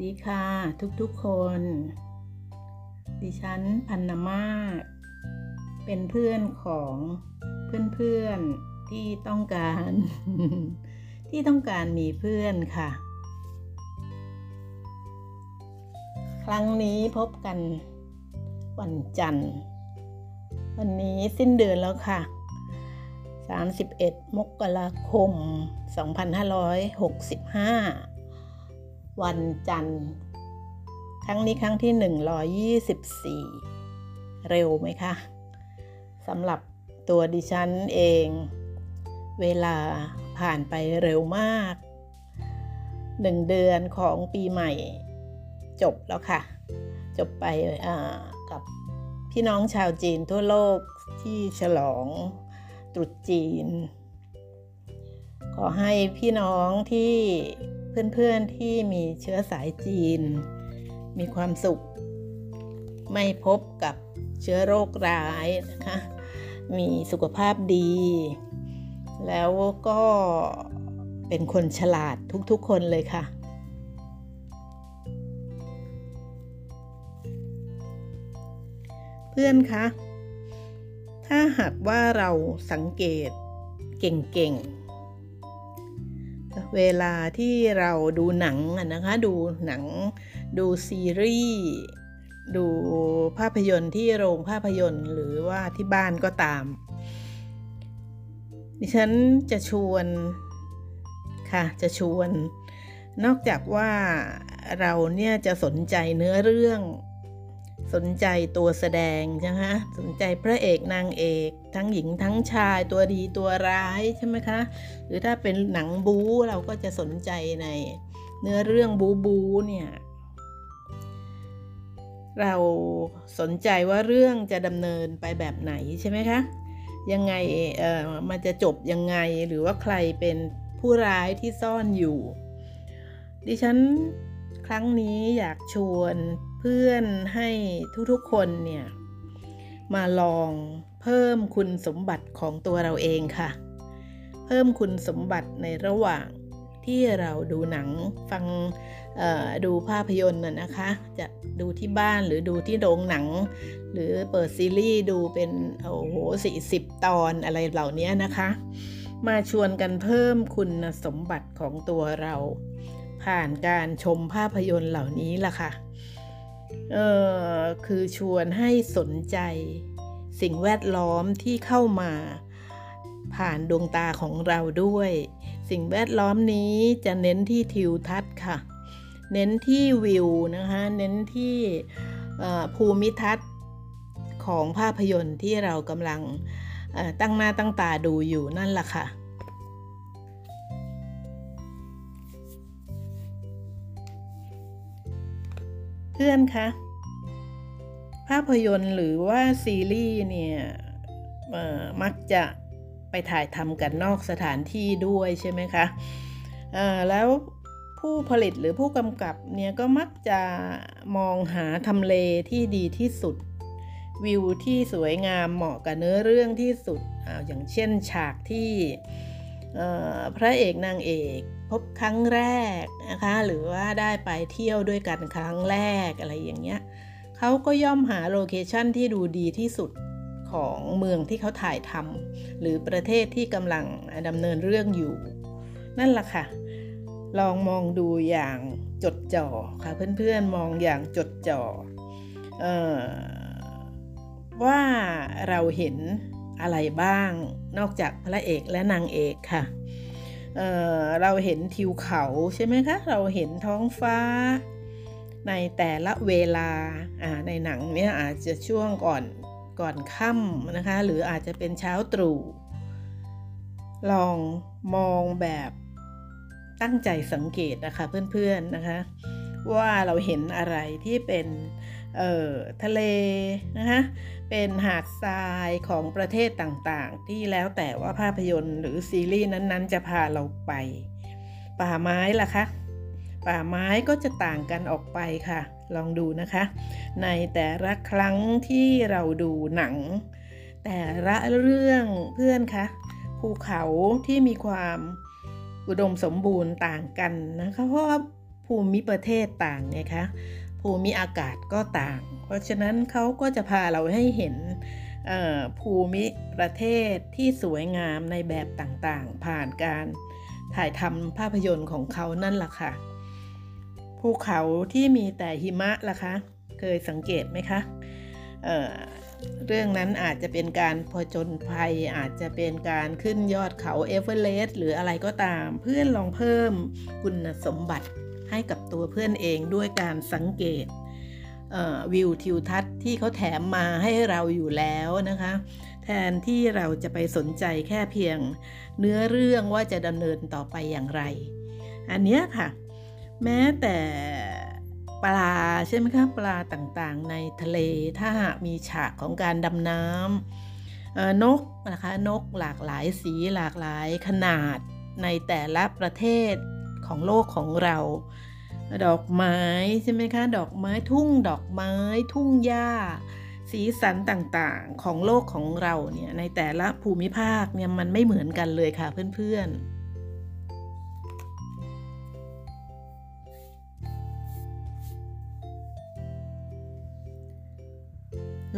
ดีค่ะทุกๆคน ดิฉันพันนามาเป็นเพื่อนของเพื่อนๆที่ต้องการ ที่ต้องการมีเพื่อนค่ะ ครั้งนี้พบกันวันจันทร์ วันนี้สิ้นเดือนแล้วค่ะ 31 มกราคม 2565 วันจันทร์ ครั้งนี้ครั้งที่ 124 เร็วไหมคะสำหรับตัวดิฉันเอง เวลาผ่านไปเร็วมากหนึ่งเดือนของปีใหม่จบแล้วค่ะ จบไปกับพี่น้องชาวจีนทั่วโลกที่ฉลองตรุษจีน ขอให้พี่น้องที่ เพื่อนๆที่มีเชื้อสายจีน มีความสุข ไม่พบกับเชื้อโรคร้ายนะคะ มีสุขภาพดี แล้วก็เป็นคนฉลาดทุกๆคนเลยค่ะ เพื่อนคะ ถ้าหากว่าเราสังเกตเก่งๆ เวลาที่เราดูหนังนะคะ ดูหนัง ดูซีรีส์ดูภาพยนตร์ที่โรงภาพยนตร์หรือว่าที่บ้านก็ตาม ดิฉันจะชวนค่ะจะชวน นอกจากว่าเราเนี่ยจะสนใจเนื้อเรื่อง สนใจตัวแสดงใช่ไหมสนใจพระเอกนางเอก ทั้งหญิงทั้งชายตัวดีตัวร้ายใช่ไหมคะ หรือถ้าเป็นหนังบู๊เราก็จะสนใจในเนื้อเรื่องบูบูเนี่ย เราสนใจว่าเรื่องจะดำเนินไปแบบไหนใช่ไหมคะ ยังไงเอ่อมันจะจบยังไงหรือว่าใครเป็นผู้ร้ายที่ซ่อนอยู่ ดิฉันครั้งนี้อยากชวน เพื่อนให้ทุกๆคนเนี่ยมาลองเพิ่มคุณสมบัติของตัวเราเองค่ะ เพิ่มคุณสมบัติในระหว่างที่เราดูหนังฟังดูภาพยนตร์นะนะคะ จะดูที่บ้านหรือดูที่โรงหนัง หรือเปิดซีรีส์ดูเป็นโอ้โหสี่สิบตอนอะไรเหล่านี้นะคะ มาชวนกันเพิ่มคุณสมบัติของตัวเรา ผ่านการชมภาพยนตร์เหล่านี้ล่ะค่ะ เออคือชวนให้สนใจ สิ่งแวดล้อมที่เข้ามา ผ่านดวงตาของเราด้วย สิ่งแวดล้อมนี้จะเน้นที่ทิวทัศน์ค่ะ เน้นที่วิวนะคะ เน้นที่ภูมิทัศน์ของภาพยนตร์ที่เรากำลังตั้งหน้าตั้งตาดูอยู่นั่นแหละค่ะ พื่อนคะภาพยนตร์หรือว่าซีรีส์เนี่ยมักจะไปถ่ายทำกันนอกสถานที่ด้วยใช่ไหมคะแล้วผู้ผลิตหรือผู้กำกับเนี่ยก็มักจะมองหาทำเลที่ดีที่สุด วิวที่สวยงามเหมาะกับเนื้อเรื่องที่สุดออย่างเช่นฉากที่พระเอกนางเอก พบครั้งแรกนะคะหรือว่าได้ไปเที่ยวด้วยกันครั้งแรกอะไรอย่างเงี้ยเขาก็ย่อมหาโลเคชันที่ดูดีที่สุดของเมืองที่เขาถ่ายทำหรือประเทศที่กำลังดำเนินเรื่องอยู่ นั่นแหละค่ะ ลองมองดูอย่างจดจ่อค่ะเพื่อนๆมองอย่างจดจ่ออว่าเราเห็นอะไรบ้างนอกจากพระเอกและนางเอกค่ะ เเราเห็นทิวเขาใช่ไหมคะ เราเห็นท้องฟ้า ในแต่ละเวลาในหนังเนี่ยอาจจะช่วงก่อนก่อนค่ำนะคะ หรืออาจจะเป็นเช้าตรู่ลองมองแบบตั้งใจสังเกตนะคะเพื่อนๆนะคะ ว่าเราเห็นอะไรที่เป็น ทะเลนะคะเป็นหาดทรายของประเทศต่างๆ ที่แล้วแต่ว่าภาพยนตร์หรือซีรีส์นั้นๆ จะพาเราไป ป่าไม้ล่ะคะ ป่าไม้ก็จะต่างกันออกไปค่ะ ลองดูนะคะ ในแต่ละครั้งที่เราดูหนัง แต่ละเรื่องเพื่อนคะภูเขาที่มีความอุดมสมบูรณ์ต่างกันนะคะเพราะว่าภูภูมิประเทศต่างไงคะ ภูมิอากาศก็ต่าง เพราะฉะนั้นเขาก็จะพาเราให้เห็นภูมิประเทศที่สวยงามในแบบต่างๆ ผ่านการถ่ายทำภาพยนตร์ของเขานั่นแหละค่ะ ภูเขาที่มีแต่หิมะล่ะคะ เคยสังเกตไหมคะเเรื่องนั้นอาจจะเป็นการผจญภัย อาจจะเป็นการขึ้นยอดเขาเอเวอเรสต์หรืออะไรก็ตาม เพื่อนลองเพิ่มคุณสมบัติ ให้กับตัวเพื่อนเองด้วยการสังเกตวิวทิวทัศน์ที่เขาแถมมาให้เราอยู่แล้วนะคะ แทนที่เราจะไปสนใจแค่เพียงเนื้อเรื่องว่าจะดำเนินต่อไปอย่างไร อันนี้ค่ะ แม้แต่ปลาใช่ไหมคะปลาต่างๆ ในทะเลถ้าหากมีฉากของการดำน้ำนกนะคะนกหลากหลายสีหลากหลายขนาดในแต่ละประเทศ ของโลกของเรา ดอกไม้ใช่ไหมคะ ดอกไม้ทุ่ง ดอกไม้ ทุ่งหญ้า สีสันต่างๆของโลกของเราเนี่ยในแต่ละภูมิภาคเนี่ยมันไม่เหมือนกันเลยค่ะเพื่อนๆ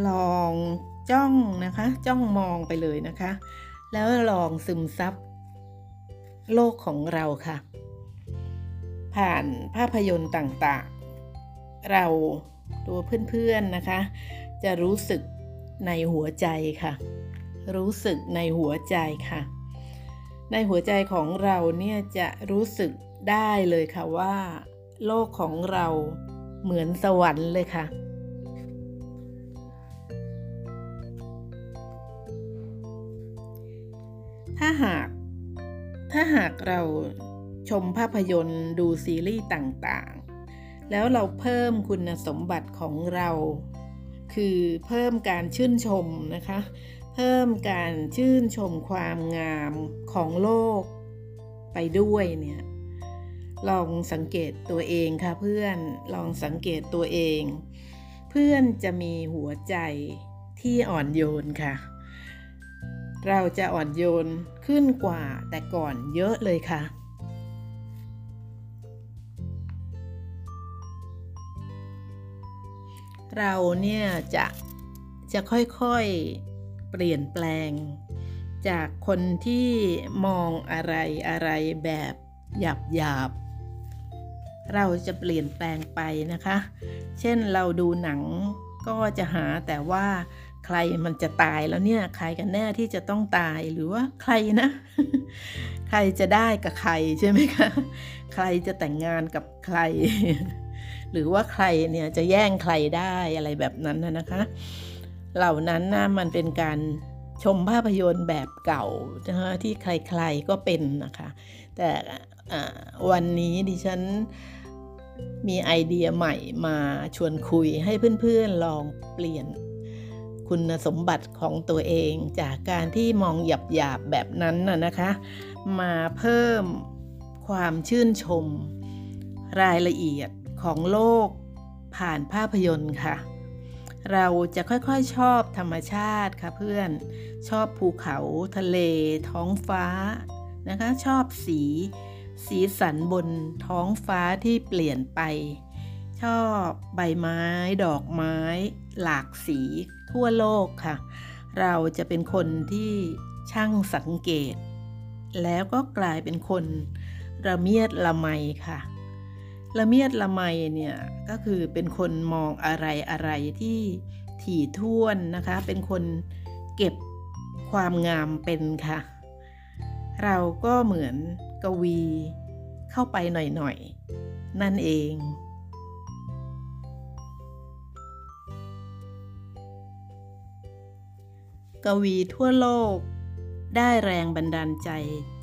ลองจ้องนะคะ จ้องมองไปเลยนะคะ แล้วลองซึมซับโลกของเราค่ะ ผ่านภาพยนตร์ต่างๆ เราตัวเพื่อนๆนะคะ จะรู้สึกในหัวใจค่ะ รู้สึกในหัวใจค่ะ ในหัวใจของเราเนี่ยจะรู้สึกได้เลยค่ะว่า โลกของเราเหมือนสวรรค์เลยค่ะถ้าหาก ถ้าหากเรา ชมภาพยนตร์ดูซีรีส์ต่างๆ แล้วเราเพิ่มคุณสมบัติของเรา คือเพิ่มการชื่นชมนะคะ เพิ่มการชื่นชมความงามของโลกไปด้วยเนี่ยลองสังเกตตัวเองค่ะเพื่อนลองสังเกตตัวเอง เพื่อนจะมีหัวใจที่อ่อนโยนค่ะ เราจะอ่อนโยนขึ้นกว่าแต่ก่อนเยอะเลยค่ะ เราเนี่ยจะจะค่อยๆเปลี่ยนแปลง จากคนที่มองอะไรอะไรแบบหยาบหยาบเราจะเปลี่ยนแปลงไปนะคะ เช่นเราดูหนังก็จะหาแต่ว่าใครมันจะตายแล้วเนี่ย ใครกันแน่ที่จะต้องตายหรือว่าใครนะ ใครจะได้กับใครใช่ไหมคะ ใครจะแต่งงานกับใคร หรือว่าใครเนี่ยจะแย่งใครได้อะไรแบบนั้นนะคะ เหล่านั้นนะมันเป็นการชมภาพยนตร์แบบเก่านะคะที่ใครๆก็เป็นนะคะ แต่วันนี้ดิฉันมีไอเดียใหม่มาชวนคุยให้เพื่อนๆลองเปลี่ยนคุณสมบัติของตัวเองจากการที่มองหยับหยาบแบบนั้นน่ะนะคะ มาเพิ่มความชื่นชมรายละเอียด ของโลก ผ่านภาพยนตร์ค่ะ เราจะค่อยๆชอบธรรมชาติค่ะเพื่อน ชอบภูเขาทะเล ท้องฟ้านะคะ ชอบสี สีสันบนท้องฟ้าที่เปลี่ยนไป ชอบใบไม้ ดอกไม้ หลากสีทั่วโลกค่ะ เราจะเป็นคนที่ช่างสังเกต แล้วก็กลายเป็นคนระเมียดละไมค่ะ ละเมียดละไมเนี่ยก็คือเป็นคนมองอะไรอะไรที่ถี่ถ้วนนะคะ เป็นคนเก็บความงามเป็นค่ะ เราก็เหมือนกวีเข้าไปหน่อยๆ นั่นเอง กวีทั่วโลกได้แรงบันดาลใจ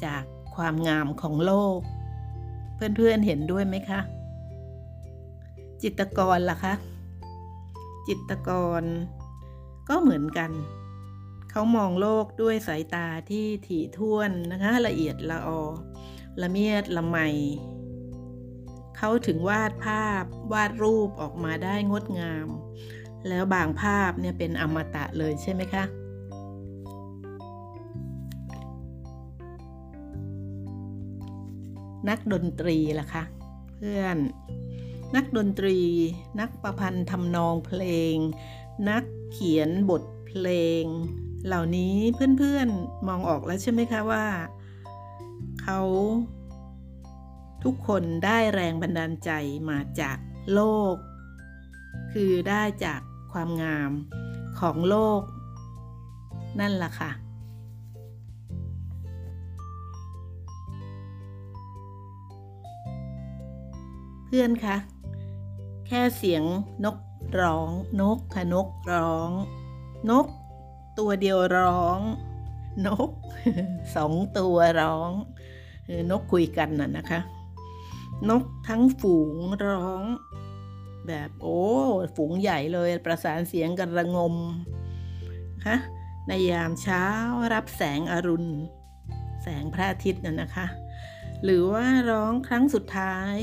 จากความงามของโลก เพื่อนๆเห็นด้วยไหมคะ จิตกรล่ะคะ จิตกรก็เหมือนกัน เขามองโลกด้วยสายตาที่ถี่ถ้วนนะคะ ละเอียดละออ ละเมียดละไมเขาถึงวาดภาพวาดรูปออกมาได้งดงาม แล้วบางภาพเนี่ยเป็นอมตะเลยใช่ไหมคะนักดนตรีล่ะคะ เพื่อน นักดนตรี นักประพันธ์ทำนองเพลง นักเขียนบทเพลง เหล่านี้เพื่อนๆมองออกแล้วใช่ไหมคะว่า เขาทุกคนได้แรงบันดาลใจมาจากโลก คือได้จากความงามของโลก นั่นล่ะค่ะเพื่อนคะ ค่เสียงนกร้อง นกค่ะนกร้อง นก ตัวเดียวร้อง นกสองตัวร้องนกคุยกันน่ะนะคะ นกทั้งฝูงร้อง แบบโอ้ฝูงใหญ่เลยประสานเสียงกันระงมคะในยามเช้ารับแสงอรุณ แสงพระอาทิตย์น่ะนะคะ หรือว่าร้องครั้งสุดท้าย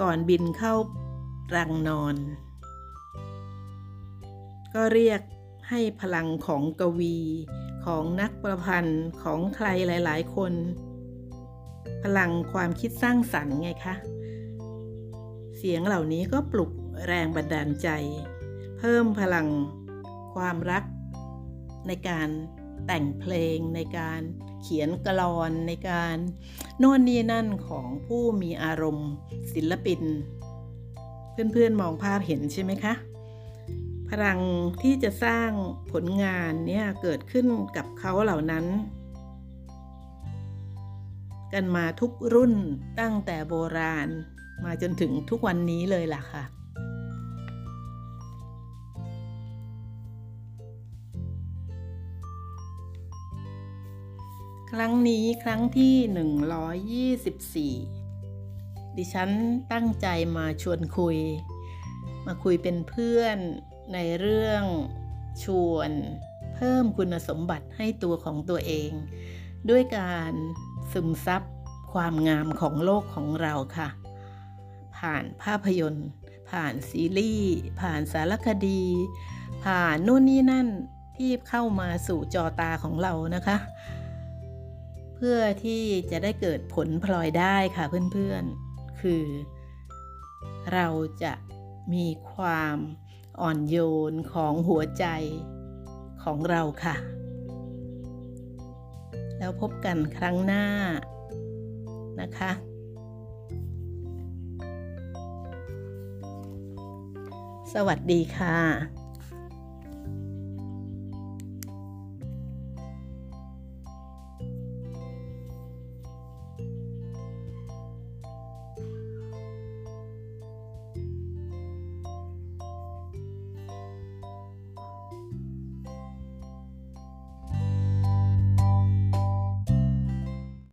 ก่อนบินเข้า รังนอน ก็เรียกให้พลังของกวีของนักประพันธ์ของใครหลายๆ คน พลังความคิดสร้างสรรค์ไงคะ เสียงเหล่านี้ก็ปลุกแรงบันดาลใจ เพิ่มพลังความรักในการแต่งเพลงในการเขียนกลอนในการโน่นนี่นั่นของผู้มีอารมณ์ศิลปิน เพื่อนๆมองภาพเห็นใช่ไหมคะ พลังที่จะสร้างผลงานเนี่ยเกิดขึ้นกับเขาเหล่านั้น กันมาทุกรุ่นตั้งแต่โบราณมาจนถึงทุกวันนี้เลยล่ะค่ะครั้งนี้ครั้งที่ 124 ดิฉันตั้งใจมาชวนคุย มาคุยเป็นเพื่อนในเรื่องชวนเพิ่มคุณสมบัติให้ตัวของตัวเอง ด้วยการซึมซับความงามของโลกของเราค่ะ ผ่านภาพยนตร์ ผ่านซีรีส์ ผ่านสารคดี ผ่านนู่นนี่นั่นที่เข้ามาสู่จอตาของเรานะคะ เพื่อที่จะได้เกิดผลพลอยได้ค่ะเพื่อนๆ คือ เราจะมีความอ่อนโยนของหัวใจของเราค่ะ แล้วพบกันครั้งหน้านะคะ สวัสดีค่ะ